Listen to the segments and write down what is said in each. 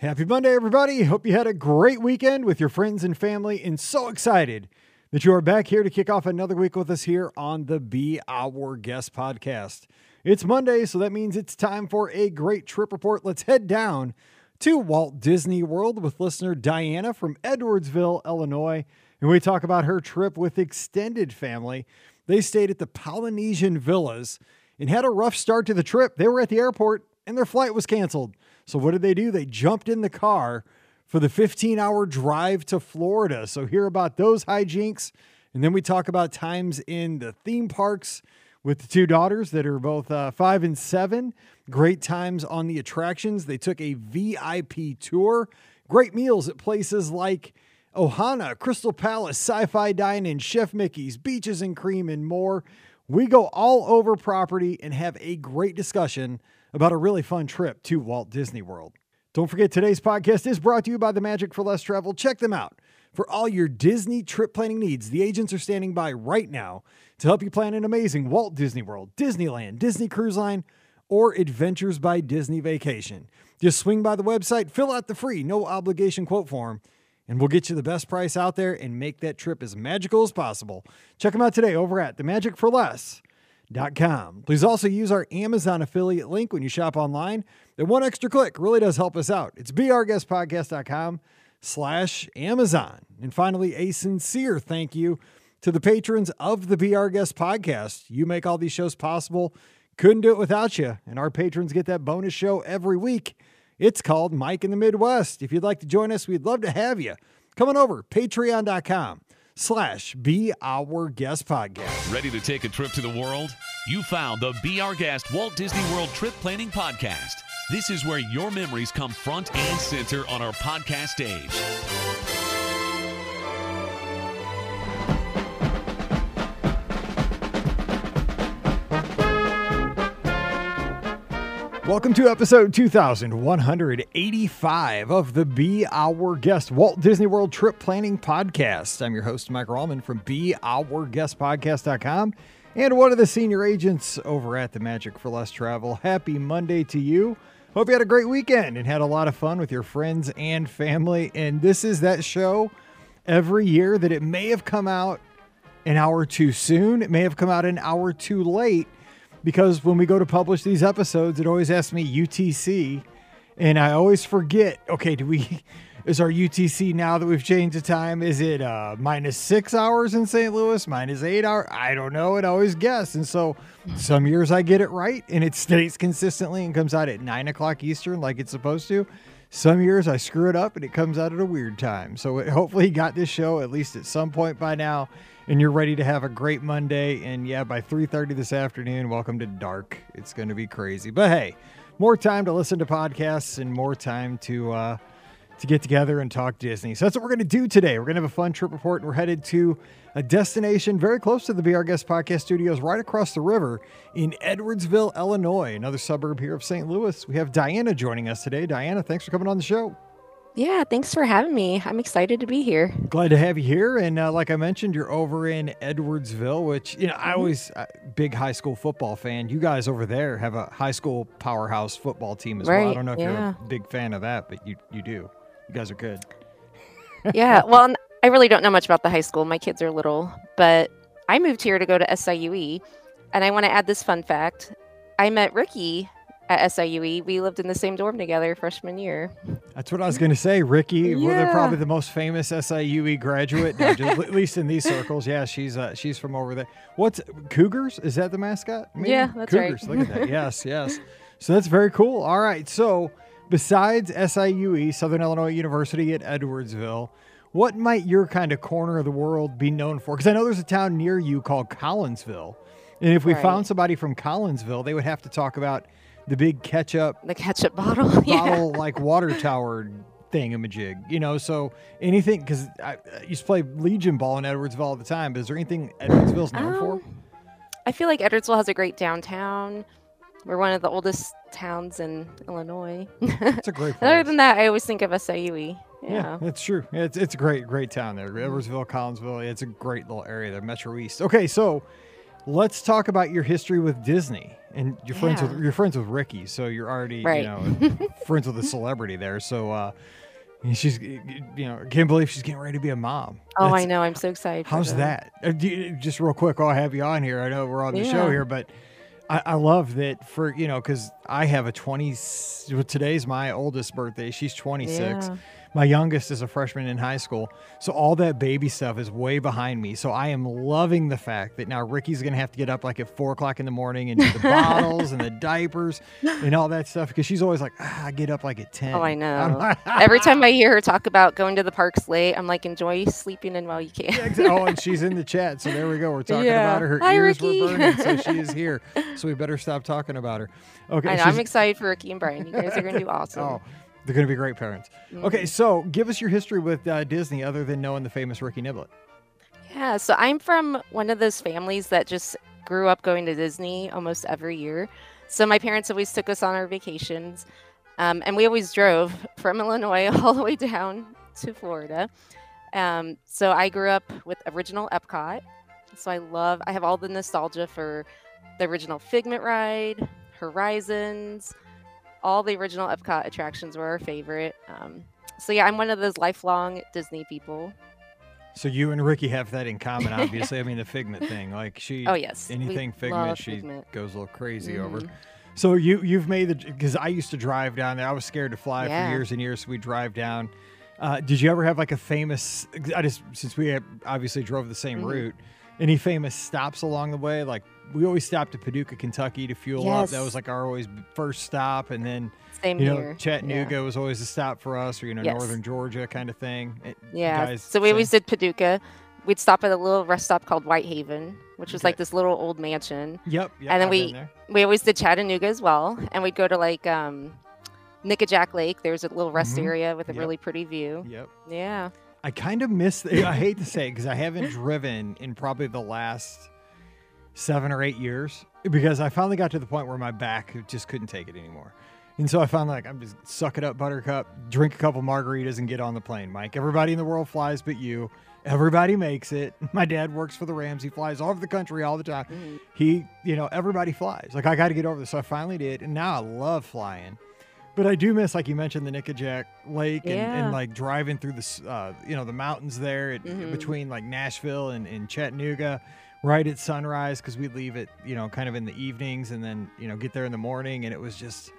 Happy Monday, everybody. Hope you had a great weekend with your friends and family, and so excited that you are back here to kick off another week with us here on the Be Our Guest podcast. It's Monday, so that means it's time for a great trip report. Let's head down to Walt Disney World with listener Diana from Edwardsville, Illinois, and we talk about her trip with extended family. They stayed at the Polynesian Villas and had a rough start to the trip. They were at the airport and their flight was canceled. So, what did they do? They jumped in the car for the 15 hour drive to Florida. So, hear about those hijinks. And then we talk about times in the theme parks with the two daughters that are both uh, five and seven. Great times on the attractions. They took a VIP tour. Great meals at places like Ohana, Crystal Palace, Sci Fi Dining, Chef Mickey's, Beaches and Cream, and more. We go all over property and have a great discussion about a really fun trip to Walt Disney World. Don't forget, today's podcast is brought to you by the Magic for Less Travel. Check them out. For all your Disney trip planning needs, the agents are standing by right now to help you plan an amazing Walt Disney World, Disneyland, Disney Cruise Line, or Adventures by Disney vacation. Just swing by the website, fill out the free, no obligation quote form, and we'll get you the best price out there and make that trip as magical as possible. Check them out today over at themagicforless.com. Please also use our Amazon affiliate link when you shop online. That one extra click really does help us out. It's beourguestpodcast.com slash Amazon. And finally, a sincere thank you to the patrons of the Our Guest podcast. You make all these shows possible. Couldn't do it without you. And our patrons get that bonus show every week. It's called Mike in the Midwest. If you'd like to join us, we'd love to have you. Come on over, patreon.com slash Be Our Guest Podcast. Ready to take a trip to the world? You found the Be Our Guest Walt Disney World Trip Planning Podcast. This is where your memories come front and center on our podcast stage. Welcome to episode 2185 of the Be Our Guest Walt Disney World Trip Planning Podcast. I'm your host, Mike Rallman from BeOurGuestPodcast.com and one of the senior agents over at the Magic for Less Travel. Happy Monday to you. Hope you had a great weekend and had a lot of fun with your friends and family. And this is that show every year that it may have come out an hour too soon, it may have come out an hour too late because when we go to publish these episodes, it always asks me UTC, and I always forget. Okay, do we? Is our UTC now that we've changed the time? Is it uh, minus six hours in St. Louis, minus eight hours? I don't know. It always guess, and so some years I get it right, and it stays consistently and comes out at nine o'clock Eastern, like it's supposed to. Some years I screw it up and it comes out at a weird time. So it, hopefully you got this show at least at some point by now and you're ready to have a great Monday. And yeah, by 3:30 this afternoon, welcome to dark. It's going to be crazy, but hey, more time to listen to podcasts and more time to uh, to get together and talk Disney. So that's what we're going to do today. We're going to have a fun trip report, and we're headed to a destination very close to the Our Guest Podcast Studios, right across the river in Edwardsville, Illinois, another suburb here of St. Louis. We have Diana joining us today. Diana, thanks for coming on the show. Yeah, thanks for having me. I'm excited to be here. Glad to have you here. And uh, like I mentioned, you're over in Edwardsville, which, you know, I always, uh, big high school football fan. You guys over there have a high school powerhouse football team as right, well. I don't know if yeah. you're a big fan of that, but you, you do. You guys are good. yeah, well, I really don't know much about the high school. My kids are little, but I moved here to go to SIUE. And I want to add this fun fact I met Ricky at SIUE. We lived in the same dorm together freshman year. That's what I was going to say. Ricky, well, they're probably the most famous SIUE graduate, no, just, at least in these circles. Yeah, she's uh, she's from over there. What's Cougars? Is that the mascot? maybe? Yeah, that's right. Cougars. Look at that. Yes, yes. So that's very cool. All right. So besides SIUE, Southern Illinois University at Edwardsville, what might your kind of corner of the world be known for? Because I know there's a town near you called Collinsville, and if we Right. found somebody from Collinsville, they would have to talk about the big ketchup The ketchup bottle. yeah. bottle like water tower thingamajig, you know. So anything because I, I used to play Legion ball in Edwardsville all the time. But is there anything Edwardsville's known for? Um, I feel like Edwardsville has a great downtown. We're one of the oldest towns in Illinois. It's a great Other than that, I always think of SIUE. yeah, Yeah. it's true. It's it's a great great town there. Edwardsville, Collinsville. It's a great little area there. Metro East. Okay, so let's talk about your history with Disney. And you're friends with Yeah. you're friends with Ricky, so you're already Right. you know friends with a celebrity there. So uh, she's you know can't believe she's getting ready to be a mom. Oh, I know. I'm so excited. How's them. that? Uh, just real quick, while I have you on here, I know we're on the show here, but I, I love that for you know because I have a twenty. Today's my oldest birthday. She's twenty six. Yeah. My youngest is a freshman in high school, so all that baby stuff is way behind me. So I am loving the fact that now Ricky's gonna have to get up like at four o'clock in the morning and do the bottles and the diapers and all that stuff because she's always like, ah, I get up like at ten. Oh, I know. Every time I hear her talk about going to the parks late, I'm like, enjoy sleeping in while you can. Yeah, exa- oh, and she's in the chat. So there we go. We're talking Yeah. about her. Her Hi, ears Ricky. were burning, so she is here. So we better stop talking about her. Okay. I. I'm excited for Ricky and Brian. You guys are gonna do awesome. Oh, they're going to be great parents. Okay, Mhm. so give us your history with uh, Disney, other than knowing the famous Ricky Niblet. Yeah, so I'm from one of those families that just grew up going to Disney almost every year. So my parents always took us on our vacations, um, and we always drove from Illinois all the way down to Florida. Um, so I grew up with original Epcot. So I love, I have all the nostalgia for the original Figment ride, Horizons, all the original Epcot attractions were our favorite. Um, so yeah, I'm one of those lifelong Disney people. So you and Ricky have that in common, obviously. I mean, the Figment thing. Like she, Oh yes, anything Figment, she Figment. goes a little crazy over. Mhm. So you you've made the because I used to drive down there. I was scared to fly Yeah. for years and years. So we drive down. Uh, did you ever have like a famous? I just since we obviously drove the same Mhm. route. Any famous stops along the way? Like we always stopped at Paducah, Kentucky to fuel up. That was like our always first stop, and then Same you know here. Chattanooga was always a stop for us, or you know Yes. northern Georgia kind of thing. It- Yeah. guys so we same? always did Paducah. We'd stop at a little rest stop called Whitehaven, which was Okay. like this little old mansion. Yep. yep and then I've we-. We always did Chattanooga as well, and we'd go to like um, Nickajack Lake. There's a little rest Mhm. area with a Yep. really pretty view. Yep. Yeah. I kind of miss. The, I hate to say it because I haven't driven in probably the last seven or eight years because I finally got to the point where my back just couldn't take it anymore. And so I found like I'm just suck it up, Buttercup, drink a couple margaritas, and get on the plane. Mike, everybody in the world flies but you. Everybody makes it. My dad works for the Rams. He flies all over the country all the time. Mhm. He, you know, everybody flies. Like I got to get over this. So I finally did, and now I love flying. But I do miss, like you mentioned, the Nickajack Lake and, and like driving through the, uh, you know, the mountains there at, Mhm. between like Nashville and, and Chattanooga, right at sunrise because we'd leave it, you know, kind of in the evenings and then you know get there in the morning, and it was just,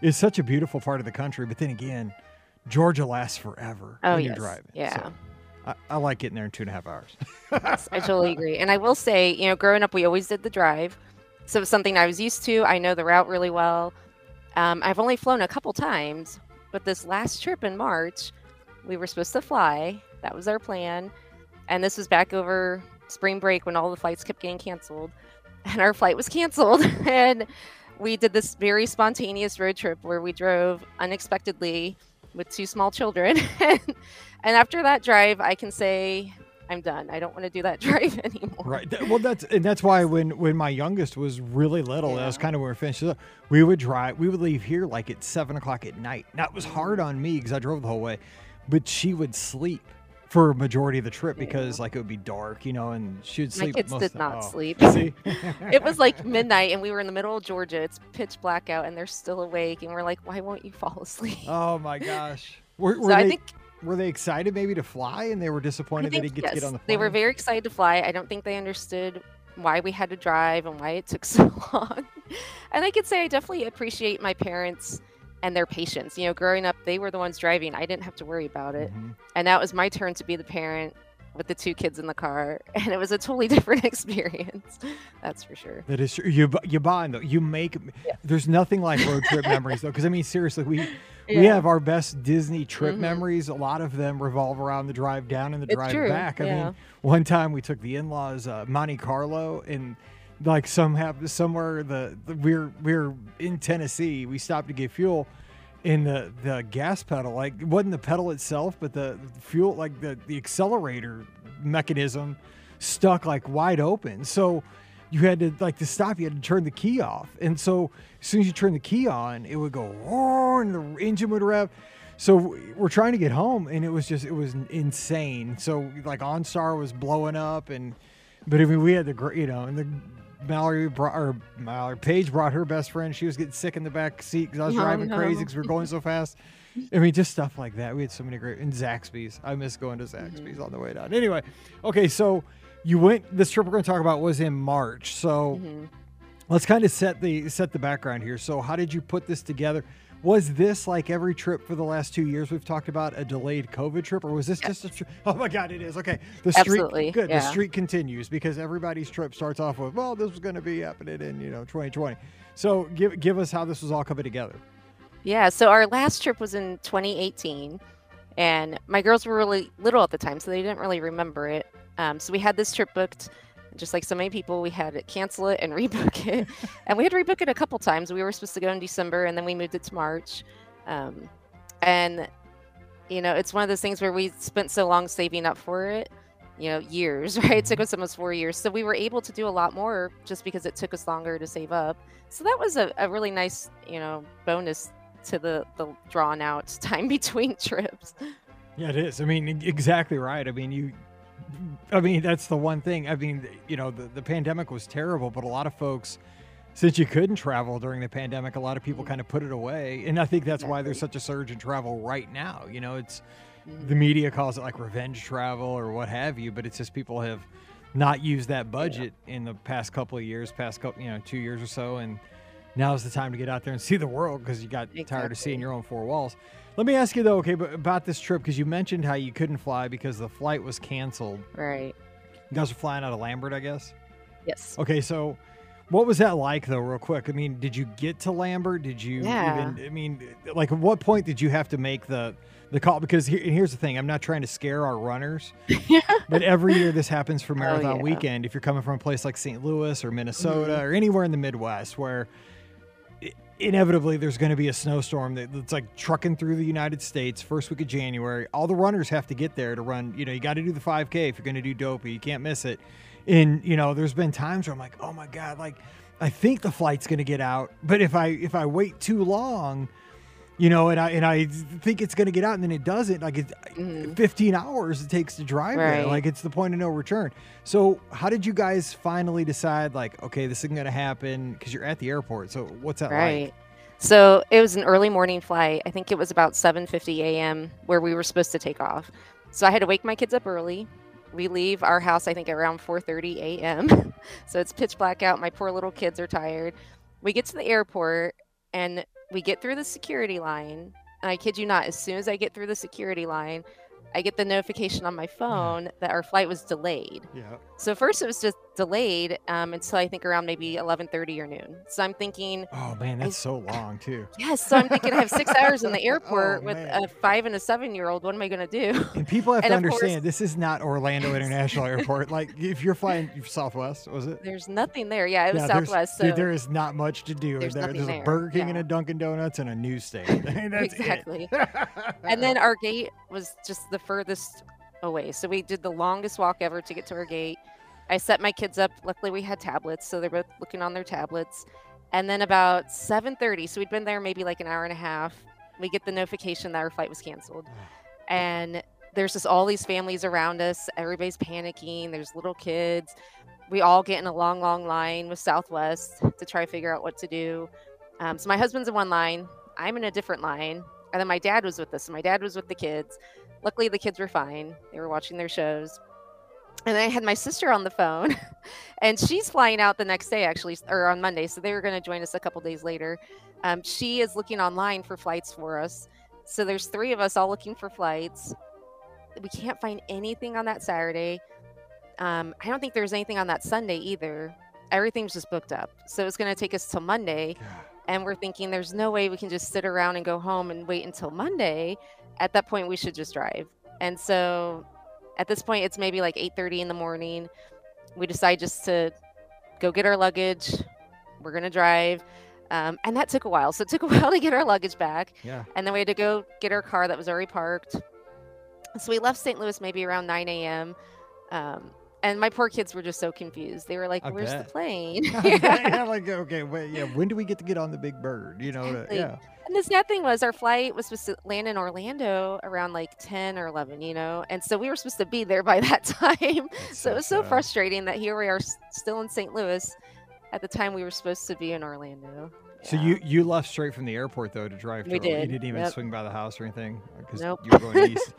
it's such a beautiful part of the country. But then again, Georgia lasts forever Oh when yes. you're driving. Yeah. So I, I like getting there in two and a half hours. Yes, I totally agree. And I will say, you know, growing up, we always did the drive. So it's something I was used to. I know the route really well. Um, I've only flown a couple times, but this last trip in March, we were supposed to fly. That was our plan. And this was back over spring break when all the flights kept getting canceled. And our flight was canceled. and we did this very spontaneous road trip where we drove unexpectedly with two small children. and after that drive, I can say I'm done. I don't want to do that drive anymore. Right. Well, that's and that's why when when my youngest was really little, that was kind of where we finished. up. We would drive. We would leave here like at seven o'clock at night. Now it was hard on me because I drove the whole way, but she would sleep for a majority of the trip because like it would be dark, you know, and she would My sleep. kids most did not oh. sleep. See, It was like midnight and we were in the middle of Georgia. It's pitch black out and they're still awake. And we're like, why won't you fall asleep? oh my gosh. Were, were so I they think, were they excited maybe to fly and they were I disappointed they didn't get to get on the plane? they were very excited to fly. I don't think they understood why we had to drive and why it took so long. and I could say I definitely appreciate my parents and their patience. You know, growing up, they were the ones driving. I didn't have to worry about it. Mhm. And that was my turn to be the parent with the two kids in the car. And it was a totally different experience. That's for sure. That is true. You you bond though. You make. There's nothing like road trip memories though, because I mean seriously, we we have our best Disney trip Mhm. memories. A lot of them revolve around the drive down and the It's drive true, back. I yeah. mean, one time we took the in-laws uh, Monte Carlo and like some have somewhere the, the we're we're in Tennessee. We stopped to get fuel. in the, the gas pedal, like it wasn't the pedal itself, but the fuel, like the, the accelerator mechanism stuck like wide open. So you had to like to stop, you had to turn the key off. And so as soon as you turn the key on, it would go and the engine would rev. So we're trying to get home and it was just it was insane. So like OnStar was blowing up and but I mean we had the gr- you know and the Mallory brought or Mallory Paige brought her best friend. She was getting sick in the back seat because I was Oh, driving crazy because we were going so fast. I mean, just stuff like that. We had so many great and Zaxby's. I miss going to Zaxby's on the way down. Anyway, okay, so you went. This trip we're going to talk about was in March. So Mhm. let's kind of set the set the background here. So how did you put this together? Was this like every trip for the last two years we've talked about a delayed COVID trip, or was this just a trip? Oh my God, it is okay. The streak, Absolutely, good. The yeah. streak continues because everybody's trip starts off with, well, this was going to be happening in you know 2020. So give give us how this was all coming together. Yeah, so our last trip was in 2018, and my girls were really little at the time, so they didn't really remember it. Um, so we had this trip booked, just like so many people, we had to cancel it and rebook it, and we had to rebook it a couple times. We were supposed to go in December, and then we moved it to March, um, and you know, it's one of those things where we spent so long saving up for it. You know, years, right? It took us almost four years. So we were able to do a lot more just because it took us longer to save up. So that was a, a really nice, you know, bonus to the the drawn out time between trips. Yeah, it is. I mean, exactly right. I mean, you. I mean, that's the one thing. I mean, you know, the, the pandemic was terrible, but a lot of folks, since you couldn't travel during the pandemic, a lot of people mm-hmm. kind of put it away. And I think that's why there's such a surge in travel right now. You know, it's mm-hmm. the media calls it like revenge travel or what have you, but it's just people have not used that budget in the past couple of years, past couple, you know, two years or so. And now's the time to get out there and see the world because you got tired of seeing your own four walls. Let me ask you though, okay, but about this trip because you mentioned how you couldn't fly because the flight was canceled. Right. You guys were flying out of Lambert, I guess. Yes. Okay, so what was that like though, real quick? I mean, did you get to Lambert? Did you Yeah. even? I mean, like, at what point did you have to make the the call? Because here, here's the thing: I'm not trying to scare our runners, but every year this happens for Marathon Oh, yeah. Weekend. If you're coming from a place like St. Louis or Minnesota Mhm. or anywhere in the Midwest, where inevitably there's going to be a snowstorm that's like trucking through the United States first week of January. All the runners have to get there to run. You know, you got to do the 5K if you're going to do dopey. You can't miss it. And you know, there's been times where I'm like, oh my god, like I think the flight's going to get out, but if I if I wait too long, you know, and I and I think it's going to get out and then it doesn't, like it's Mhm. 15 hours it takes to drive there. Like it's the point of no return. So how did you guys finally decide like, okay, this isn't going to happen because you're at the airport. So what's that Right. like? So it was an early morning flight. I think it was about 7:50 a.m. where we were supposed to take off. So I had to wake my kids up early. We leave our house I think around 4:30 a.m. so it's pitch black out. My poor little kids are tired. We get to the airport and we get through the security line. And I kid you not, as soon as I get through the security line, I get the notification on my phone that our flight was delayed. Yeah. So first it was just delayed um, until I think around maybe 11:30 or noon. So I'm thinking, Oh man, that's so long too. yes. So I'm thinking I have six hours in the airport Oh, with man. a five and a seven year old. What am I going to do? And people have And to of course- understand this is not Orlando International Airport. Like if you're flying Southwest, was it? There's nothing there. Yeah, it was Yeah, Southwest. dude, So there is not much to do. There's there. There's a Burger King and a Dunkin' Donuts and a news station. Exactly. And then our gate was just the furthest away. So we did the longest walk ever to get to our gate. I set my kids up. Luckily, we had tablets, so they're both looking on their tablets. And then about 7:30, so we'd been there maybe like an hour and a half. We get the notification that our flight was canceled, and there's just all these families around us. Everybody's panicking. There's little kids. We all get in a long, long line with Southwest to try to figure out what to do. Um, so my husband's in one line. I'm in a different line. And then my dad was with us. My dad was with the kids. Luckily, the kids were fine. They were watching their shows. And I had my sister on the phone, and she's flying out the next day, actually, or on Monday. So they were going to join us a couple days later. Um, she is looking online for flights for us. So there's three of us all looking for flights. We can't find anything on that Saturday. Um, I don't think there's anything on that Sunday either. Everything's just booked up. So it's going to take us till Monday and we're thinking there's no way we can just sit around and go home and wait until Monday. At that point, we should just drive. And so at this point, it's maybe like 8:30 in the morning. We decide just to go get our luggage. We're gonna drive, um, and that took a while. So it took a while to get our luggage back, Yeah. and then we had to go get our car that was already parked. So we left St. Louis maybe around 9 a.m. Um, and my poor kids were just so confused. They were like, I "Where's bet. the plane?" yeah, like okay, wait, yeah. When do we get to get on the big bird? You know, to- Exactly. yeah. And the sad thing was, our flight was supposed to land in Orlando around like 10 or 11, you know? And so we were supposed to be there by that time. That's so it was so sad. frustrating that here we are still in St. Louis at the time we were supposed to be in Orlando. So Yeah. you you left straight from the airport though to drive. We to You did, didn't even yep. swing by the house or anything uh, because Nope. you were going east.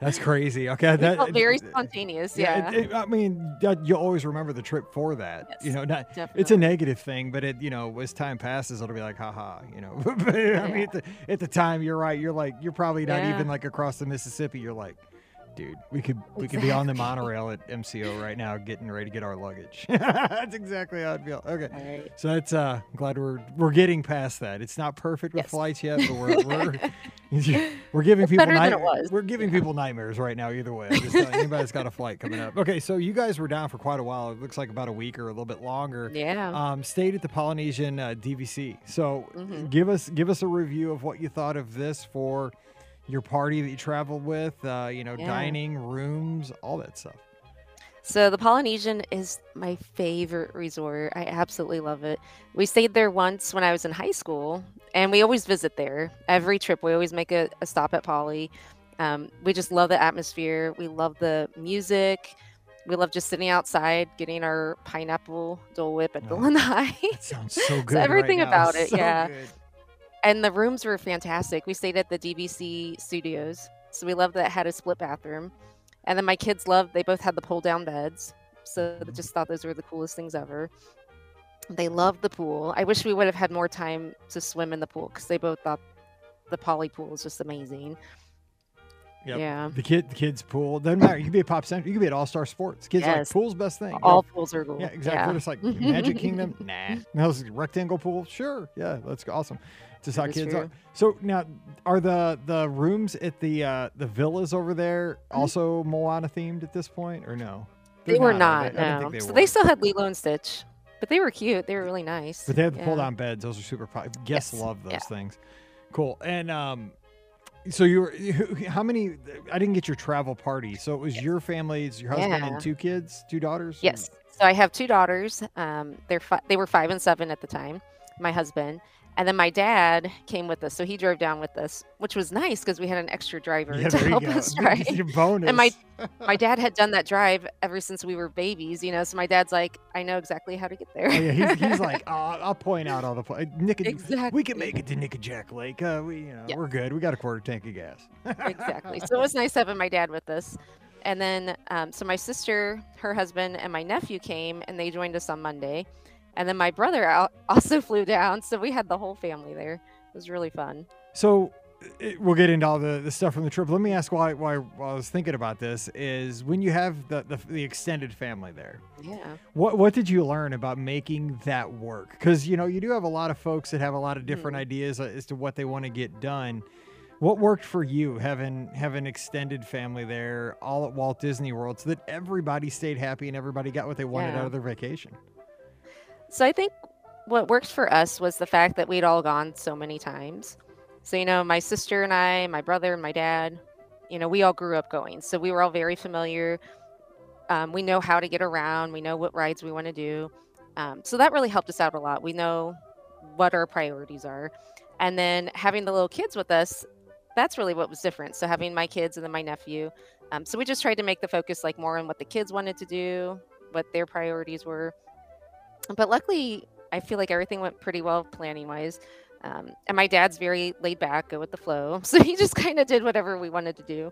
That's crazy. Okay, that very spontaneous. Yeah, it- it- I mean, that- you'll always remember the trip for that. You know, not it's a negative thing, but it you know as time passes, it'll be like, haha, you know. but I mean, at the, at the time, you're right. You're like, you're probably not Yeah. even like across the Mississippi. You're like. Dude, we could we could be on the monorail at MCO right now, getting ready to get our luggage. That's exactly how I'd feel. Okay, right. so it's uh I'm glad we're we're getting past that. It's not perfect with Yes. flights yet, but we're we're, we're giving It's people night- we're giving people nightmares right now either way. I'm just telling you, anybody's got a flight coming up. Okay, so you guys were down for quite a while. It looks like about a week or a little bit longer. Yeah. Um, stayed at the Polynesian uh, DVC. So Mhm. give us give us a review of what you thought of this for your party that you traveled with. Uh, you know, Yeah. dining rooms, all that stuff. So the Polynesian is my favorite resort. I absolutely love it. We stayed there once when I was in high school, and we always visit there. Every trip, we always make a, a stop at Poly. Um, we just love the atmosphere. We love the music. We love just sitting outside, getting our pineapple Dole Whip at the Oh, Lanai. That sounds so good. right everything now. about it, So yeah. good. And the rooms were fantastic. We stayed at the DVC studios, so we loved that it had a split bathroom. And then my kids loved; they both had the pull-down beds, so they just thought those were the coolest things ever. They loved the pool. I wish we would have had more time to swim in the pool because they both thought the poly pool is just amazing. Yep. Yeah, The kid, the kids pool doesn't matter. You could be a Pop Century. You could be at All Star Sports. Kids like pool's best thing. all Yeah, pools are cool. yeah, exactly. We're just like Magic Kingdom. Nah, no, rectangle pool. Sure, yeah, that's awesome. Just how That is kids are. So now, are the the rooms at the uh, the villas over there also Moana themed at this point, or no? They They're were are not. they? I didn't No, think they so were. they still had Lilo and Stitch, but they were cute. They were really nice. But they have the Yeah. pull down beds. Those are super. po- Guests Yes, love those yeah. things. Cool. And um, so you were how many? I didn't get your travel party. So it was your family, it's your husband, Yeah. and two kids, two daughters. Yes. So I have two daughters. Um, they're fi- they were five and seven at the time. My husband, and then my dad came with us, so he drove down with us, which was nice because we had an extra driver Yeah, to help us drive. Your bonus. And my- my dad had done that drive ever since we were babies, you know. So my dad's like, I know exactly how to get there. Oh, yeah, he's, he's like, oh, I'll point out all the pla- Nick. We Exactly. can make it to Nickajack Lake. Uh, we, you know, Yeah. we're good. We got a quarter tank of gas. exactly. So it was nice having my dad with us. And then, um, so my sister, her husband, and my nephew came, and they joined us on Monday. And then my brother al- also flew down, so we had the whole family there. It was really fun. So it, we'll get into all the, the stuff from the trip. Let me ask why, why while I was thinking about this is when you have the, the, the extended family there, Yeah. what what did you learn about making that work? Because you know you do have a lot of folks that have a lot of different Mhm. ideas uh, as to what they want to get done. What worked for you having having extended family there all at Walt Disney World so that everybody stayed happy and everybody got what they wanted Yeah. out of their vacation? So I think what worked for us was the fact that we'd all gone so many times. So, you know, my sister and I, my brother and my dad, you know, we all grew up going. So we were all very familiar. Um, we know how to get around, we know what rides we want to do. Um, so that really helped us out a lot. We know what our priorities are. And then having the little kids with us, that's really what was different. So having my kids and then my nephew. Um, so we just tried to make the focus like more on what the kids wanted to do, what their priorities were but luckily i feel like everything went pretty well planning wise um, and my dad's very laid back go with the flow so he just kind of did whatever we wanted to do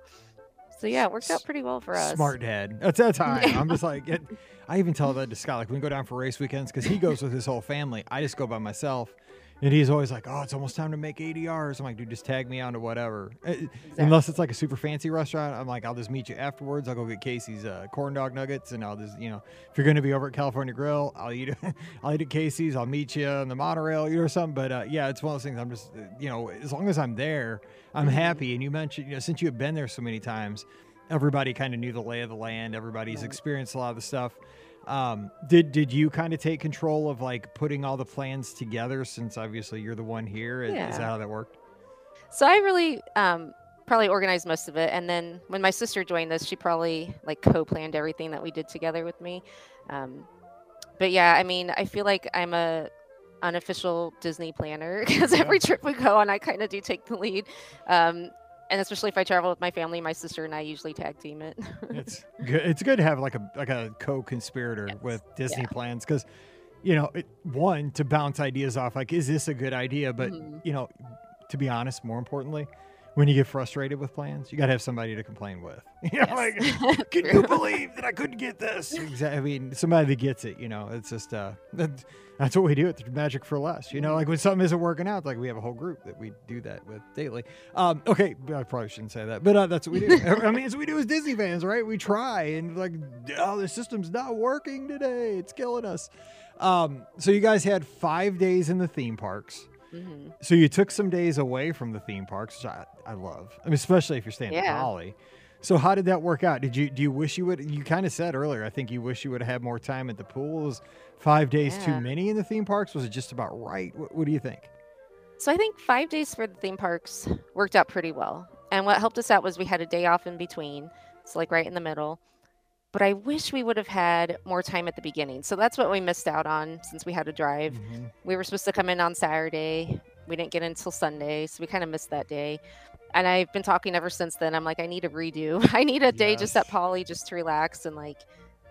so yeah it worked out pretty well for us Smart dad. How I am. I'm just like it, I even tell that to Scott. Like we can go down for race weekends because he goes with his whole family. I just go by myself, and he's always like, "Oh, it's almost time to make ADRs." I'm like, "Dude, just tag me on to whatever." Uh, Unless it's like a super fancy restaurant, I'm like, "I'll just meet you afterwards. I'll go get Casey's uh, corn dog nuggets, and I'll just, you know, if you're gonna be over at California Grill, I'll eat, I'll eat at Casey's. I'll meet you on the monorail, you know, or something." But uh, yeah, it's one of those things. I'm just, uh, you know, as long as I'm there, I'm happy. And you mentioned, you know, since you have been there so many times, everybody kind of knew the lay of the land. Everybody's Right. experienced a lot of the stuff. Um, did did you kind of take control of like putting all the plans together? Since obviously you're the one here, Is- is that how that worked? so i really um, probably organized most of it and then when my sister joined us she probably like co-planned everything that we did together with me um, but yeah i mean i feel like i'm a unofficial disney planner because Yeah. every trip we go on i kind of do take the lead um, and especially if i travel with my family my sister and i usually tag team it it's good. It's good to have like a like a co-conspirator Yes. with Disney Yeah. plans because you know, it, one to bounce ideas off. Like, is this a good idea? But Mhm. you know, to be honest, more importantly, when you get frustrated with plans, you got to have somebody to complain with. You know, like, can you believe that I couldn't get this? Exactly. I mean, somebody that gets it. You know, it's just uh, that's what we do at the Magic for Less. You know, like when something isn't working out, like we have a whole group that we do that with daily. Um, okay, I probably shouldn't say that, but uh, that's what we do. I mean, it's what we do as Disney fans, right? We try and like, oh, the system's not working today. It's killing us. Um, so you guys had five days in the theme parks. Mhm. So you took some days away from the theme parks, which I, I love. I mean, especially if you're staying Yeah. Poly. So how did that work out? Did you do you wish you would? You kind of said earlier. I think you wish you would have had more time at the pool. Was five days too many in the theme parks? Was it just about right? What, what do you think? So I think five days for the theme parks worked out pretty well. And what helped us out was we had a day off in between, so like right in the middle. But I wish we would have had more time at the beginning. So that's what we missed out on since we had to drive. Mhm. We were supposed to come in on Saturday. We didn't get in until Sunday, so we kind of missed that day. And I've been talking ever since then. I'm like, I need a redo. I need a day just at Yes. Polly just to relax and like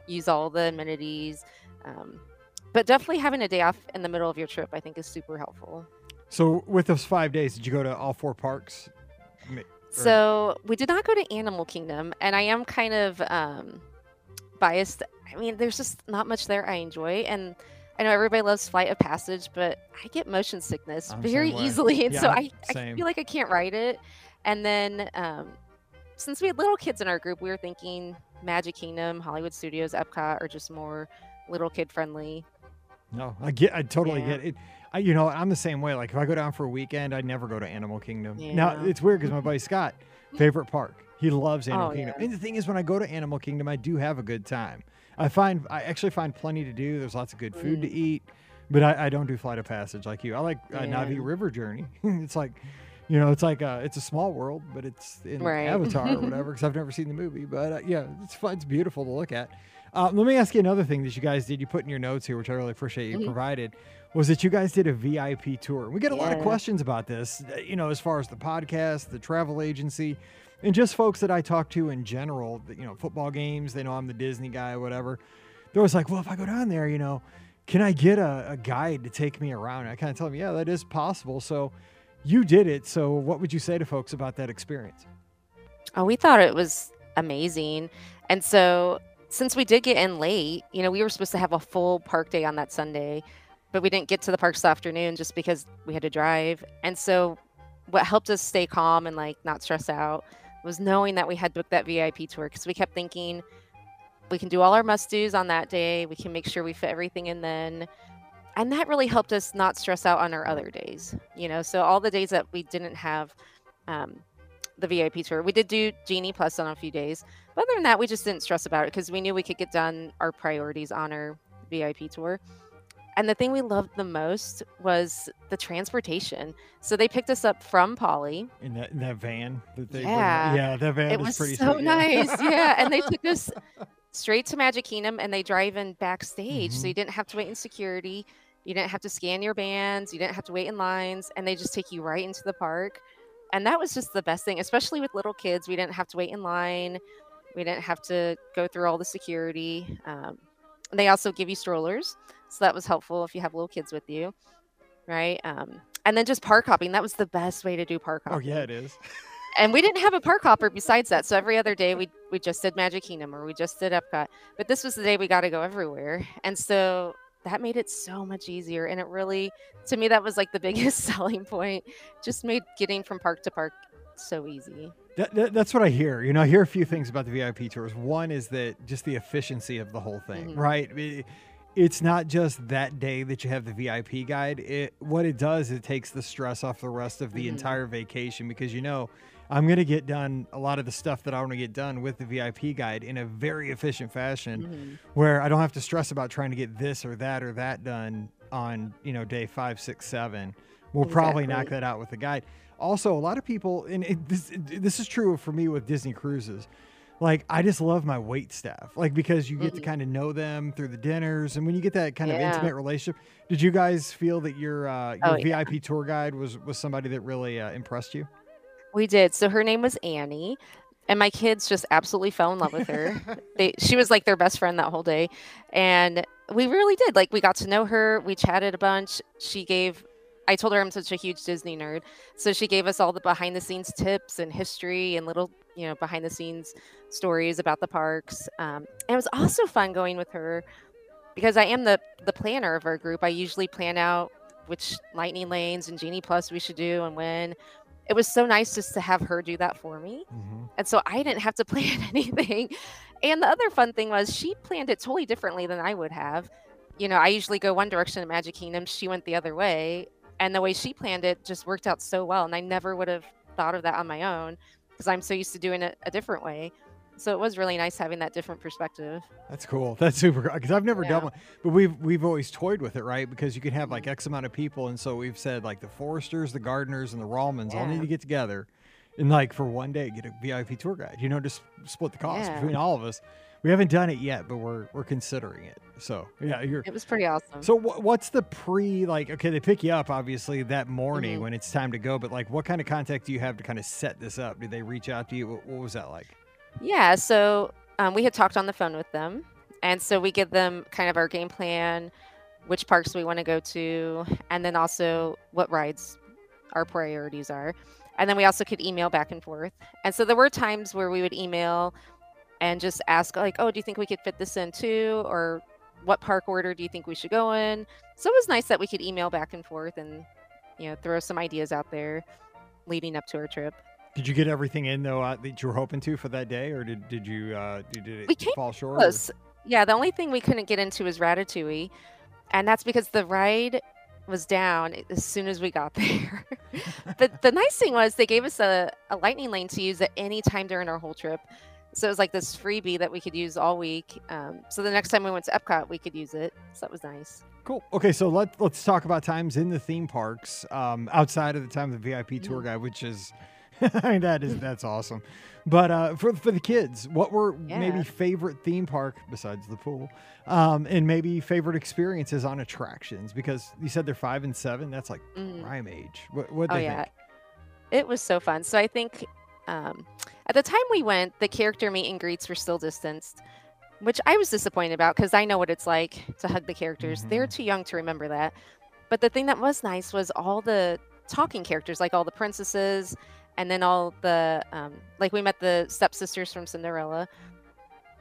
use all the amenities. Um, but definitely having a day off in the middle of your trip, I think, is super helpful. So with those five days, did you go to all four parks? So we did not go to Animal Kingdom, and I am kind of um, biased. I mean, there's just not much there I enjoy, and I know everybody loves Flight of Passage, but I get motion sickness I'm very easily, and so Yeah, I, I same. feel like I can't ride it. And then um, since we had little kids in our group, we were thinking Magic Kingdom, Hollywood Studios, Epcot, are just more little kid friendly. No, I get. I totally Yeah. get it. I, you know, I'm the same way. Like if I go down for a weekend, I never go to Animal Kingdom. Now it's weird because my buddy Scott, favorite park, he loves Animal Oh, Kingdom. yeah. And the thing is, when I go to Animal Kingdom, I do have a good time. I find I actually find plenty to do. There's lots of good food to Mm. eat, but I, I don't do Flight of Passage like you. I like uh, Na'vi Yeah. River Journey. it's like. You know, it's like uh, it's a small world, but it's in Right. Avatar or whatever. Because I've never seen the movie, but uh, yeah, it's fun. It's beautiful to look at. Uh, let me ask you another thing that you guys did. You put in your notes here, which I really appreciate you Mhm. provided, was that you guys did a VIP tour. We get a lot of questions about this, uh, you know, as far as the podcast, the travel agency, and just folks that I talk to in general. You know, football games. They know I'm the Disney guy, or whatever. They're always like, "Well, if I go down there, you know, can I get a, a guide to take me around?" And I kind of tell them, "Yeah, that is possible." So. You did it. So, what would you say to folks about that experience? Oh, we thought it was amazing. And so, since we did get in late, you know, we were supposed to have a full park day on that Sunday, but we didn't get to the parks this afternoon just because we had to drive. And so, what helped us stay calm and like not stress out was knowing that we had booked that VIP tour because we kept thinking we can do all our must dos on that day, we can make sure we fit everything in then. And that really helped us not stress out on our other days, you know. So, all the days that we didn't have um, the VIP tour. We did do Genie Plus on a few days. But other than that, we just didn't stress about it because we knew we could get done our priorities on our VIP tour. And the thing we loved the most was the transportation. So they picked us up from Polly. In that, in that van that they Yeah. yeah, that van it was pretty so sweet, yeah. nice. Yeah. And they took us straight to Magic Kingdom and they drive in backstage. Mm-hmm. So you didn't have to wait in security. You didn't have to scan your bands. You didn't have to wait in lines. And they just take you right into the park. And that was just the best thing, especially with little kids. We didn't have to wait in line. We didn't have to go through all the security. Um, they also give you strollers. So that was helpful if you have little kids with you. Right. Um, and then just park hopping. That was the best way to do park hopping. Oh yeah, it is. and we didn't have a park hopper besides that. So every other day we we just did Magic Kingdom or we just did Epcot. But this was the day we got to go everywhere, and so that made it so much easier. And it really, to me, that was like the biggest selling point. Just made getting from park to park so easy. That, that, that's what I hear. You know, I hear a few things about the VIP tours. One is that just the efficiency of the whole thing, Mhm. right? It- it's not just that day that you have the VIP guide. It what it does, it takes the stress off the rest of the Mhm. entire vacation because you know I'm going to get done a lot of the stuff that I want to get done with the VIP guide in a very efficient fashion Mhm. where I don't have to stress about trying to get this or that or that done on, you know, day five, six, seven. We'll probably knock that out with the guide. Also, a lot of people, and it, this this is true for me with Disney cruises. Like I just love my wait staff, like because you get to Mhm. kind of know them through the dinners, and when you get that kind of intimate relationship. Did you guys feel that your uh, your Oh, yeah. VIP tour guide was was somebody that really uh, impressed you? We did. So her name was Annie, and my kids just absolutely fell in love with her. they, she was like their best friend that whole day, and we really did. Like we got to know her. We chatted a bunch. She gave. I told her I'm such a huge Disney nerd, so she gave us all the behind the scenes tips and history and little, you know, behind the scenes stories about the parks. Um, and it was also fun going with her because I am the the planner of our group. I usually plan out which lightning lanes and genie plus we should do and when it was so nice just to have her do that for me Mhm. and so i didn't have to plan anything and the other fun thing was she planned it totally differently than i would have you know i usually go one direction in magic kingdom she went the other way and the way she planned it just worked out so well and i never would have thought of that on my own because i'm so used to doing it a different way so it was really nice having that different perspective That's cool. That's super cool. Because I've never done one, but we've we've always toyed with it, right? Because you can have like mm-hmm. X amount of people, and so we've said like the Foresters, the Gardeners, and the Rawmans all need to get together, and like for one day get a VIP tour guide. You know, just split the cost Yeah. between all of us. We haven't done it yet, but we're we're considering it. So yeah, you're. it was pretty awesome So wh- what's the pre like? Okay, they pick you up obviously that morning Mhm. when it's time to go, but like, what kind of contact do you have to kind of set this up? Did they reach out to you? What, what was that like? Yeah, so um, we had talked on the phone with them, and so we give them kind of our game plan, which parks we want to go to, and then also what rides our priorities are, and then we also could email back and forth. And so there were times where we would email and just ask like, "Oh, do you think we could fit this in too?" or "What park order do you think we should go in?" So it was nice that we could email back and forth and you know throw some ideas out there leading up to our trip. Did you get everything in though uh, that you were hoping to for that day, or did did you uh, did, did it We came fall short? or- close. Yeah, the only thing we couldn't get into was Ratatouille, and that's because the ride was down as soon as we got there. but the nice thing was they gave us a, a lightning lane to use at any time during our whole trip. So it was like this freebie that we could use all week. Um, so the next time we went to Epcot, we could use it. So that was nice. Cool. Okay, so let let's talk about times in the theme parks um, outside of the time of the VIP tour Mm-hmm. guide, which is I mean, that is that's awesome. But uh, for for the kids, what were maybe favorite theme park besides the pool, um, and maybe favorite experiences on attractions? Because you said they're five and seven. That's like Mhm. prime age. What what Oh yeah, think? it was so fun. So I think um, at the time we went, the character meet and greets were still distanced, which I was disappointed about because I know what it's like to hug the characters. They're too young to remember that. But the thing that was nice was all the talking characters, like all the princesses, and then all the um, like we met the stepsisters from Cinderella.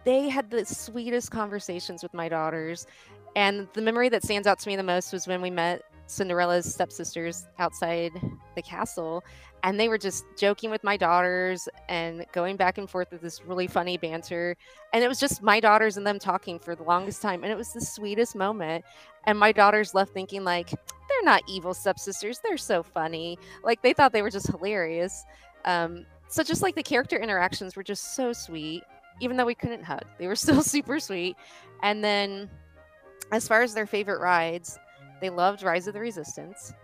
They had the sweetest conversations with my daughters. And the memory that stands out to me the most was when we met Cinderella's stepsisters outside the castle. And they were just joking with my daughters and going back and forth with this really funny banter. And it was just my daughters and them talking for the longest time. And it was the sweetest moment. And my daughters left thinking, like, they're not evil stepsisters. They're so funny. Like, they thought they were just hilarious. Um, so, just like the character interactions were just so sweet, even though we couldn't hug, they were still super sweet. And then, as far as their favorite rides, they loved Rise of the Resistance,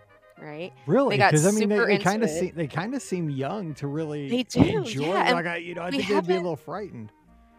right? Really? got Because I mean, they, they kind of seem they kind of seem young to really They do, enjoy. yeah, Like I, you know, I think they'd be a little frightened.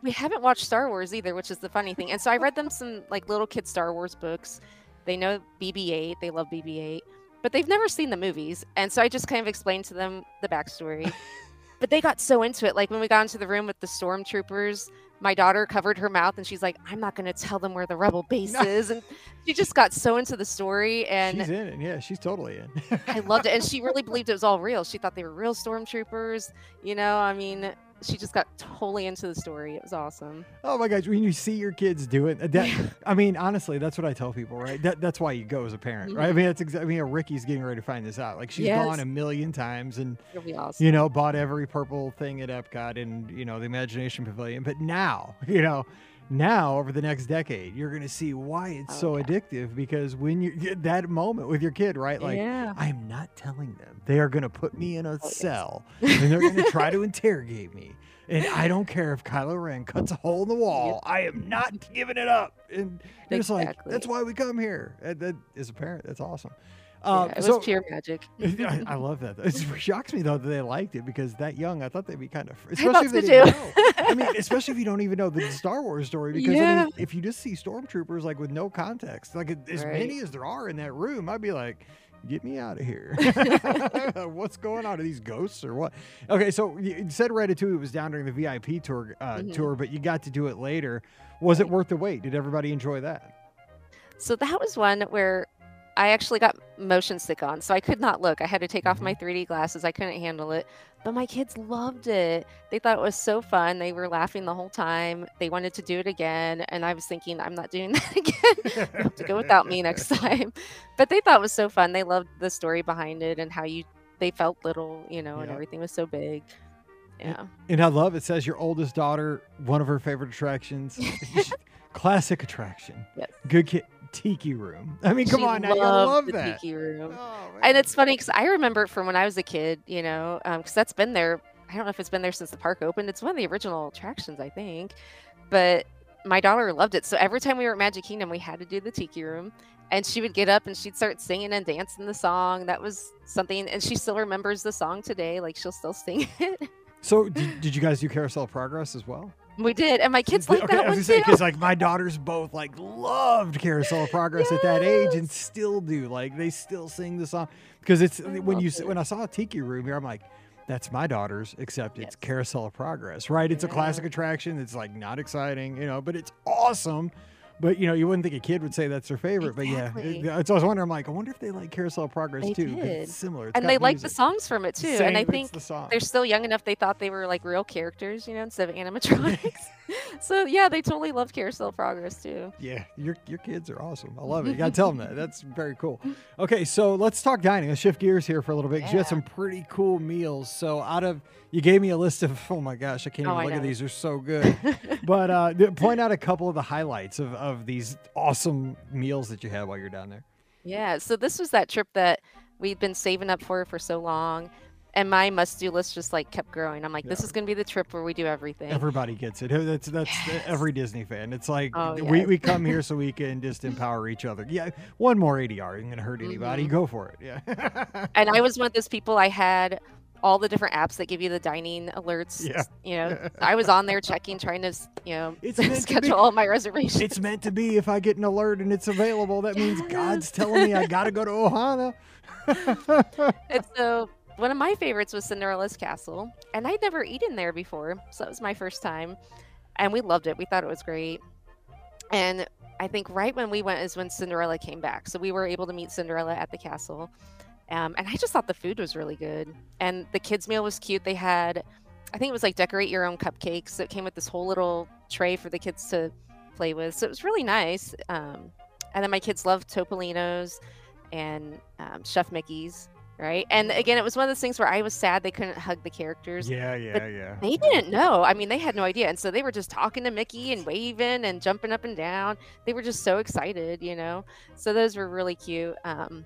We haven't watched Star Wars either, which is the funny thing. And so I read them some like little kid Star Wars books. They know BB-8, they love BB-8, but they've never seen the movies. And so I just kind of explained to them the backstory. but they got so into it. Like when we got into the room with the stormtroopers, my daughter covered her mouth and she's like, "I'm not going to tell them where the rebel base is." And she just got so into the story and she's in it. Yeah, she's totally in. I loved it. And she really believed it was all real. She thought they were real stormtroopers. You know, I mean, she just got totally into the story. It was awesome. Oh my gosh, when you see your kids do it, that I mean, honestly, that's what I tell people, right? That, that's why you go as a parent, right? I mm-hmm. mean, that's exactly. I mean, Ricky's getting ready to find this out. Like she's Yes. gone a million times and awesome. you know bought every purple thing at Epcot and you know the Imagination Pavilion. But now, you know, now over the next decade, you're gonna see why it's Oh, so yeah. addictive because when you get that moment with your kid, right? Like yeah. I am not telling them. They are going to put me in a oh, yes. cell and they're going to try to interrogate me. And I don't care if Kylo Ren cuts a hole in the wall. I am not giving it up. And you're just like, that's why we come here. And that, as a parent, that's awesome. Yeah, Uh, it was so pure magic. I, I love that. It shocks me though that they liked it because that young, I thought they'd be kind of, especially if they so didn't know. I mean, especially if you don't even know the Star Wars story. Because I mean, if you just see stormtroopers like with no context, like as Right. many as there are in that room, I'd be like, get me out of here. What's going on? Are these ghosts or what? Okay, so you said Ratatouille was down during the VIP tour uh, Mhm. tour, but you got to do it later. Was it worth the wait? Did everybody enjoy that? So that was one where I actually got motion sick on, so I could not look. I had to take off my mm-hmm. 3D glasses. I couldn't handle it. But my kids loved it. They thought it was so fun. They were laughing the whole time. They wanted to do it again. And I was thinking, I'm not doing that again. you have to go without me next time. But they thought it was so fun. They loved the story behind it and how you they felt little, you know, and everything was so big. Yeah. And I love it says your oldest daughter, one of her favorite attractions, classic attraction. Yes. Good kid, Tiki Room. I mean, come She on now, you love the that. tiki room. Oh, And it's funny because I remember from when I was a kid, you know, um, because that's been there. I don't know if it's been there since the park opened. It's one of the original attractions, I think. But my daughter loved it. So every time we were at Magic Kingdom, we had to do the tiki room. And she would get up and she'd start singing and dancing the song. That was something. And she still remembers the song today. Like she'll still sing it. So, did, did you guys do Carousel of Progress as well? We did. And my kids like okay, that I one was gonna say too. because like my daughters both like loved Carousel of Progress at that age and still do. Like they still sing the song because it's I when you it. when I saw a Tiki Room here, I'm like. That's my daughter's, except it's Carousel of Progress, right? It's a classic attraction. It's like not exciting, you know, but it's awesome. But you know, you wouldn't think a kid would say that's their favorite. But yeah, Exactly. it- it's always wondering. I'm like, I wonder if they like Carousel Progress They too. It's similar. It's and they like the songs from it too. and I think the they're still young enough they thought they were like real characters, you know, instead of animatronics. so yeah, they totally loved Carousel Progress too. Yeah, your your kids are awesome. I love it. You gotta tell them that. That's very cool. Okay, so let's talk dining. Let's shift gears here for a little bit. 'cause You had some pretty cool meals. So out of you gave me a list of oh my gosh, I can't Oh, even look at these. They're so good. but uh, point out a couple of the highlights of, of these awesome meals that you had while you're down there. Yeah, so this was that trip that we'd been saving up for for so long. And my must-do list just like kept growing. I'm like, this is gonna be the trip where we do everything. Everybody gets it. That's that's Yes. every Disney fan. It's like Oh, we, yes. we come here so we can just empower each other. Yeah, one more ADR isn't gonna hurt anybody. Mhm. Go for it. Yeah. and I was one of those people. I had all the different apps that give you the dining alerts. Yeah. You know, I was on there checking, trying to, you know, schedule all my reservations. it's meant to be. If I get an alert and it's available, that means God's telling me I got to go to Ohana. And so uh, one of my favorites was Cinderella's Castle, and I'd never eaten there before, so that was my first time, and we loved it. We thought it was great, and I think right when we went is when Cinderella came back, so we were able to meet Cinderella at the castle, um, and I just thought the food was really good, and the kids' meal was cute. They had, I think it was like decorate your own cupcakes. So it came with this whole little tray for the kids to play with, so it was really nice. Um, and then my kids loved Topolino's and um, Chef Mickey's, right? And again, it was one of those things where I was sad they couldn't hug the characters. Yeah, yeah, yeah. They didn't know. I mean, they had no idea. And so they were just talking to Mickey and waving and jumping up and down. They were just so excited, you know? So those were really cute. Um,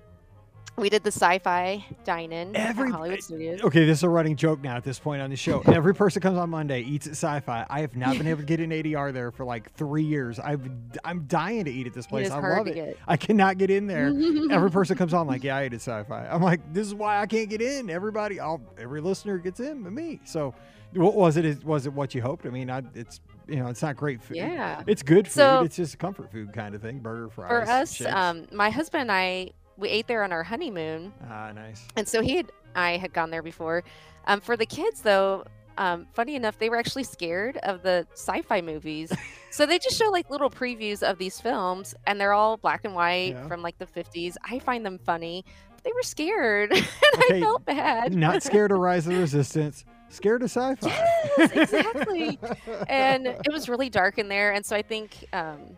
we did the sci fi dine in at Every- Hollywood Studios. Okay, this is a running joke now at this point on the show. Every person comes on Monday, eats at Sci-Fi. I have not been able to get an ADR there for like three years. I've I'm dying to eat at this place. I love it. I cannot get in there. Every person comes on like, yeah, I ate at Sci-Fi. I'm like, this is why I can't get in. Everybody, all every listener gets in, but me. So, what was it? Was it what you hoped? I mean, I, it's you know, it's not great food. Yeah. It's good food. So- it's just a comfort food kind of thing. Burger, fries. For us, um, my husband and I, we ate there on our honeymoon. ah, nice. And so he had, I had gone there before. Um, for the kids, though, um, funny enough, they were actually scared of the sci-fi movies. so they just show like little previews of these films, and they're all black and white Yeah. from like the 50s. I find them funny, but they were scared, and Okay, I felt bad. Not scared of Rise of the Resistance. Scared of Sci-Fi. Yes, exactly. and it was really dark in there, and so I think. Um,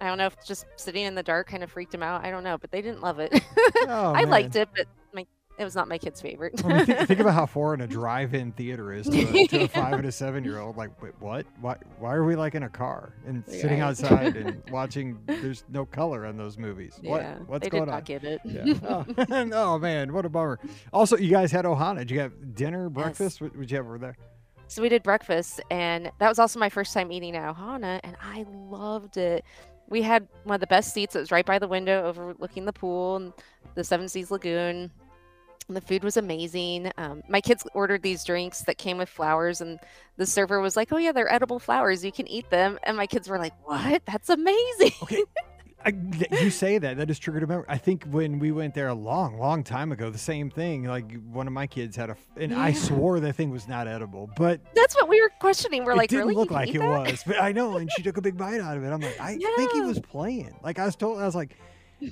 I don't know if just sitting in the dark kind of freaked them out. I don't know, but they didn't love it. Oh, I man. liked it, but my it was not my kid's favorite. I mean, think, think about how foreign a drive-in theater is to a, to a five and a seven-year-old. Like, wait, what? Why? Why are we like in a car and sitting outside and watching? There's no color in those movies. yeah, what? What's they going did not on? get it. Yeah. Oh. oh man, what a bummer. Also, you guys had Ohana. Did you have dinner, breakfast? What would you have over there? So we did breakfast, and that was also my first time eating at Ohana, and I loved it. We had one of the best seats. It was right by the window, overlooking the pool and the Seven Seas Lagoon. And the food was amazing. Um, my kids ordered these drinks that came with flowers, and the server was like, "Oh yeah, they're edible flowers. You can eat them." And my kids were like, "What? That's amazing!" Okay. I, you say that that is triggered a memory. I think when we went there a long, long time ago, the same thing. Like one of my kids had a, and I swore that thing was not edible, but That's what we were questioning. We're it like, didn't really? Look like it that? was. But I know, and she took a big bite out of it. I'm like, I think he was playing. Like I was told, I was like,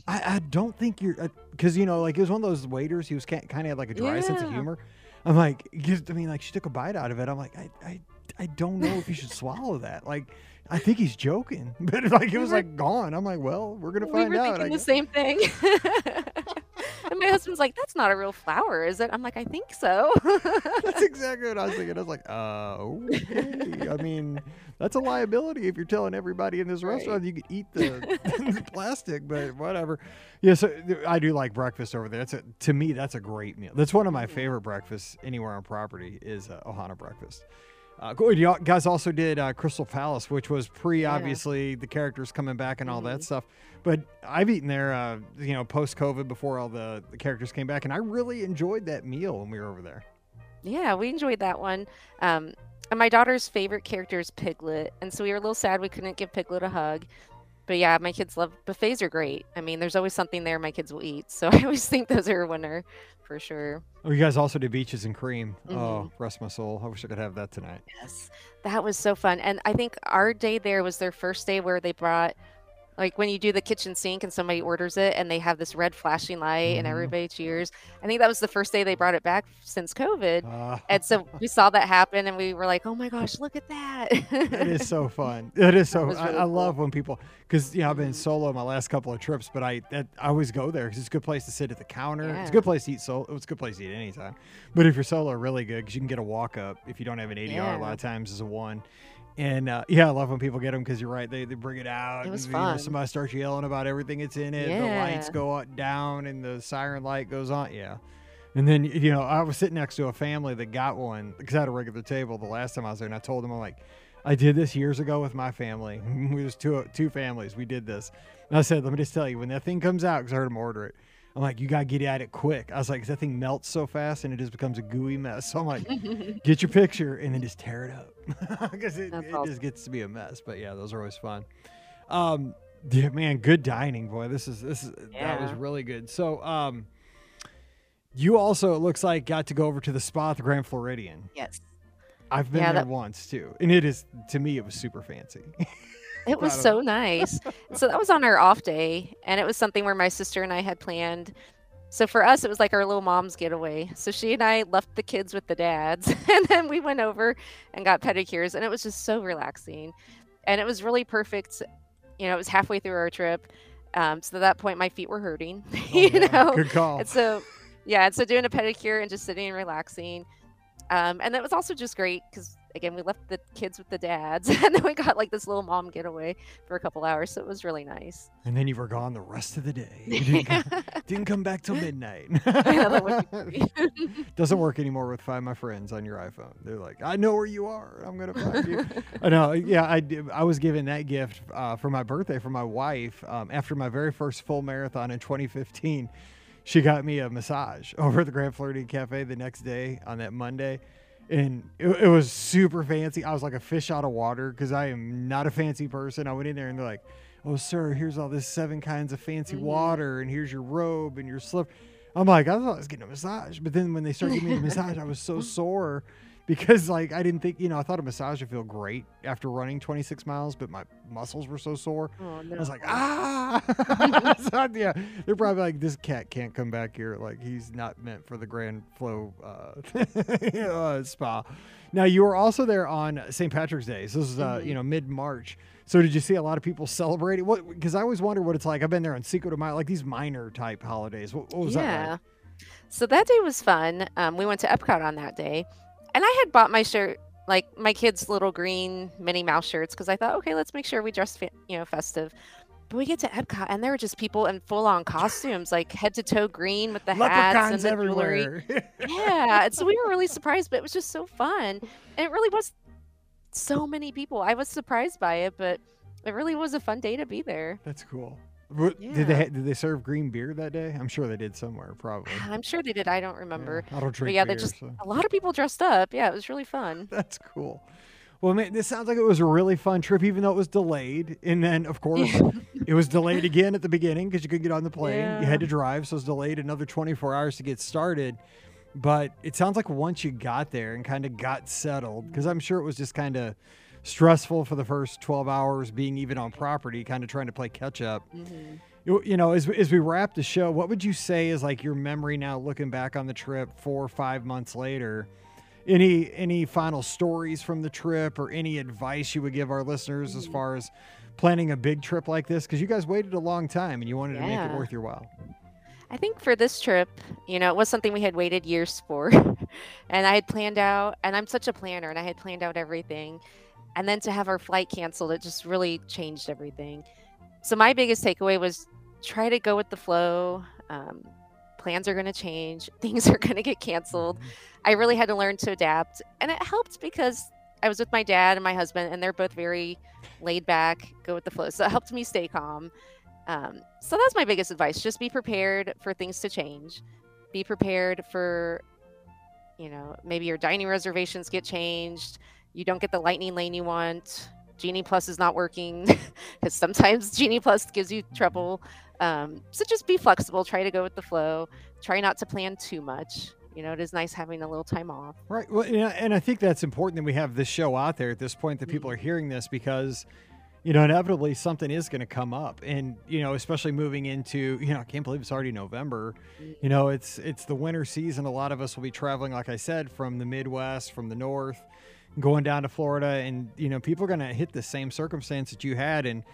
I, I don't think you're, uh, because you know, like it was one of those waiters. He was kind of had like a dry sense of humor. I'm like, I mean, like she took a bite out of it. I'm like, I, I, I don't know if you should swallow that. Like. I think he's joking, but like it was like gone. I'm like, well, we're gonna find we find were out. thinking the same thing. and my husband's like, "That's not a real flower, is it?" I'm like, "I think so." That's exactly what I was thinking. I was like, uh, okay. I mean, that's a liability if you're telling everybody in this Right. restaurant you can eat the, the plastic, but whatever. Yeah, so I do like breakfast over there. That's a, to me, that's a great meal. That's one of my favorite breakfasts anywhere on property is uh, Ohana breakfast. Uh. You guys also did uh, Crystal Palace, which was pre, Yeah. obviously, the characters coming back and all that Mhm. stuff. But I've eaten there, uh, you know, post COVID before all the, the characters came back, and I really enjoyed that meal when we were over there. yeah, we enjoyed that one. Um, and my daughter's favorite character is Piglet, and so we were a little sad we couldn't give Piglet a hug. But yeah, my kids love buffets are great. I mean, there's always something there my kids will eat, so I always think those are a winner for sure. Oh, you guys also did beaches and cream. Oh, Mhm. rest my soul. I wish I could have that tonight. Yes, that was so fun. And I think our day there was their first day where they brought, like, when you do the kitchen sink and somebody orders it and they have this red flashing light and Mhm. everybody cheers. I think that was the first day they brought it back since COVID. Uh, And so we saw that happen and we were like, oh my gosh, look at that. it is so fun. It is so. was I, really I love when people, because you know I've been solo my last couple of trips, but I that, I always go there because it's a good place to sit at the counter. It's a good place to eat solo. It's a good place to eat anytime. But if you're solo, really good because you can get a walk up if you don't have an ADR. A lot of times is a one. And uh, yeah, I love when people get them because you're right. They, they bring it out. It was and, you know, fun. somebody starts yelling about everything that's in it. Yeah. The lights go up, down and the siren light goes on. Yeah. And then, you know, I was sitting next to a family that got one because I had a regular table the last time I was there. And I told them, I'm like, I did this years ago with my family. We was two two families. We did this. And I said, let me just tell you, when that thing comes out, because I heard them order it, I'm like, you got to get at it quick. I was like, that thing melts so fast and it just becomes a gooey mess. So I'm like, get your picture and then just tear it up because it, That's it awesome. just gets to be a mess. But yeah, those are always fun. Um, yeah, man, good dining, boy. This is this is that was really good. So, um, you also it looks like got to go over to the spa at the Grand Floridian. yes. I've been Yeah, there that- once too, and it is to me it was super fancy. It was so nice. so that was on our off day, and it was something where my sister and I had planned. So for us, it was like our little mom's getaway. So she and I left the kids with the dads, and then we went over and got pedicures, and it was just so relaxing, and it was really perfect. You know, it was halfway through our trip, um, so at that point my feet were hurting. Oh, you yeah, know, good call. and so, yeah, and so doing a pedicure and just sitting and relaxing. Um, and that was also just great because, again, we left the kids with the dads and then we got like this little mom getaway for a couple hours. So it was really nice. And then you were gone the rest of the day. Didn't, come, didn't come back till midnight. Yeah, that would be great. Doesn't work anymore with Find My Friends on your iPhone. They're like, I know where you are. I'm gonna find you. I know. Yeah, I did- I was given that gift uh, for my birthday from my wife um, after my very first full marathon in 2015. She got me a massage over at the Grand Floridian Cafe the next day on that Monday. And it, it was super fancy. I was like a fish out of water because I am not a fancy person. I went in there and they're like, "Oh, sir, here's all this seven kinds of fancy Mhm. water, and here's your robe and your slip." I'm like, I thought I was getting a massage, but then when they started giving me the massage, I was so sore because like I didn't think, you know, I thought a massage would feel great after running 26 miles, but my muscles were so sore. Oh, no. I was like, ah, So, yeah. They're probably like, this cat can't come back here. Like he's not meant for the Grand Flow uh, uh, spa. Now you were also there on St. Patrick's Day. So this is uh, Mhm. you know mid March. So did you see a lot of people celebrating? What? Because I always wonder what it's like. I've been there on Cinco de Mayo, like these minor type holidays. What, what was that yeah. like? So that day was fun. Um, we went to Epcot on that day, and I had bought my shirt, like my kids' little green Minnie Mouse shirts, because I thought, okay, let's make sure we dress, fa- you know, festive. But we get to Epcot, and there were just people in full-on costumes, like head to toe green with the hats and the jewelry. Yeah, and so we were really surprised, but it was just so fun, and it really was so many people. I was surprised by it, but it really was a fun day to be there. That's cool. What, Did they ha- did they serve green beer that day? I'm sure they did somewhere, probably. I'm sure they did. I don't remember. Yeah, I don't drink But yeah, they're just so a lot of people dressed up. Yeah, it was really fun. that's cool. Well, man, this sounds like it was a really fun trip, even though it was delayed. And then, of course, it was delayed again at the beginning because you couldn't get on the plane. Yeah. You had to drive, so it was delayed another 24 hours to get started. But it sounds like once you got there and kind of got settled, because I'm sure it was just kind of stressful for the first 12 hours being even on property, kind of trying to play catch up. Mm-hmm. You, you know, as, as we wrap the show, what would you say is like your memory now looking back on the trip four or five months later? Any any final stories from the trip or any advice you would give our listeners as mm-hmm. far as planning a big trip like this? Because you guys waited a long time and you wanted to make it worth your while. I think for this trip, you know, it was something we had waited years for. and I had planned out, and I'm such a planner, and I had planned out everything. And then to have our flight canceled, it just really changed everything. So, my biggest takeaway was try to go with the flow. Um, plans are going to change, things are going to get canceled. I really had to learn to adapt. And it helped because I was with my dad and my husband, and they're both very laid back, go with the flow. So, it helped me stay calm. Um, so that's my biggest advice. Just be prepared for things to change. Be prepared for, you know, maybe your dining reservations get changed. You don't get the lightning lane you want. Genie Plus is not working because sometimes Genie Plus gives you trouble. Um, so just be flexible. Try to go with the flow. Try not to plan too much. You know, it is nice having a little time off. Right. Well, and I think that's important that we have this show out there at this point that people are hearing this because, you know, inevitably something is going to come up, and you know, especially moving into, you know, I can't believe it's already November. You know, it's it's the winter season. A lot of us will be traveling, like I said, from the Midwest, from the North, going down to Florida, and you know, people are going to hit the same circumstance that you had, and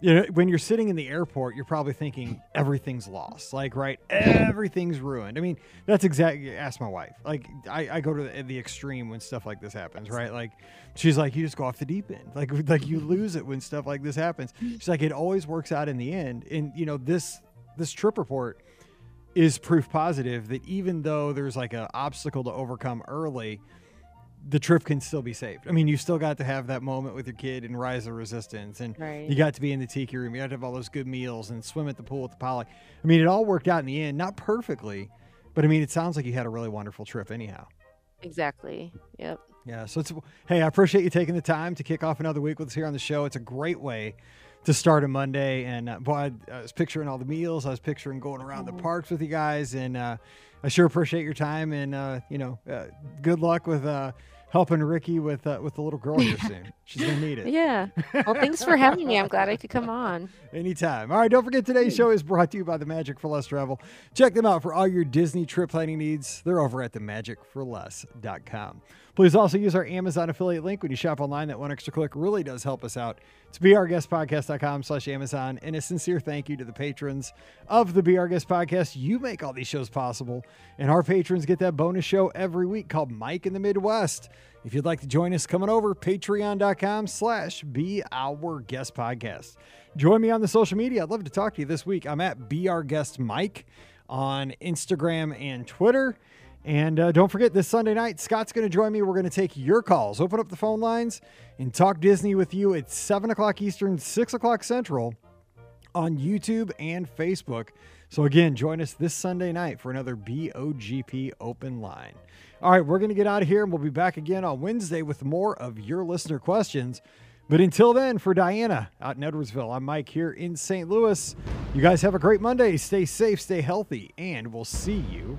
you know, when you're sitting in the airport, you're probably thinking everything's lost. Like, right, everything's ruined. I mean, that's exactly. Ask my wife. Like, I, I go to the, the extreme when stuff like this happens. Right, like, she's like, you just go off the deep end. Like, like you lose it when stuff like this happens. She's like, it always works out in the end. And you know, this this trip report is proof positive that even though there's like an obstacle to overcome early, the trip can still be saved. I mean, you still got to have that moment with your kid and Rise of Resistance, and Right. you got to be in the tiki room. You got to have all those good meals and swim at the pool at the poly. I mean, it all worked out in the end, not perfectly, but I mean, it sounds like you had a really wonderful trip anyhow. Exactly. Yep. Yeah. So it's hey, I appreciate you taking the time to kick off another week with us here on the show. It's a great way to start a Monday. And uh, boy, I, I was picturing all the meals. I was picturing going around the parks with you guys, and uh, I sure appreciate your time. And uh, you know, uh, good luck with uh, helping Ricky with uh, with the little girl here soon. She's gonna need it. Yeah. Well, thanks for having me. I'm glad I could come on. Anytime. All right, don't forget today's show is brought to you by the Magic for Less Travel. Check them out for all your Disney trip planning needs. They're over at themagicforless.com. Please also use our Amazon affiliate link when you shop online. That one extra click really does help us out. It's beourguestpodcast.com slash Amazon. And a sincere thank you to the patrons of the Be Our Guest Podcast. You make all these shows possible. And our patrons get that bonus show every week called Mike in the Midwest. If you'd like to join us, come on over, patreon.com slash Be Our Guest Podcast. Join me on the social media. I'd love to talk to you this week. I'm at Be Our Guest Mike on Instagram and Twitter. And uh, don't forget, this Sunday night, Scott's going to join me. We're going to take your calls, open up the phone lines, and talk Disney with you at 7 o'clock Eastern, 6 o'clock Central on YouTube and Facebook. So, again, join us this Sunday night for another BOGP open line. All right, we're going to get out of here and we'll be back again on Wednesday with more of your listener questions. But until then, for Diana out in Edwardsville, I'm Mike here in St. Louis. You guys have a great Monday. Stay safe, stay healthy, and we'll see you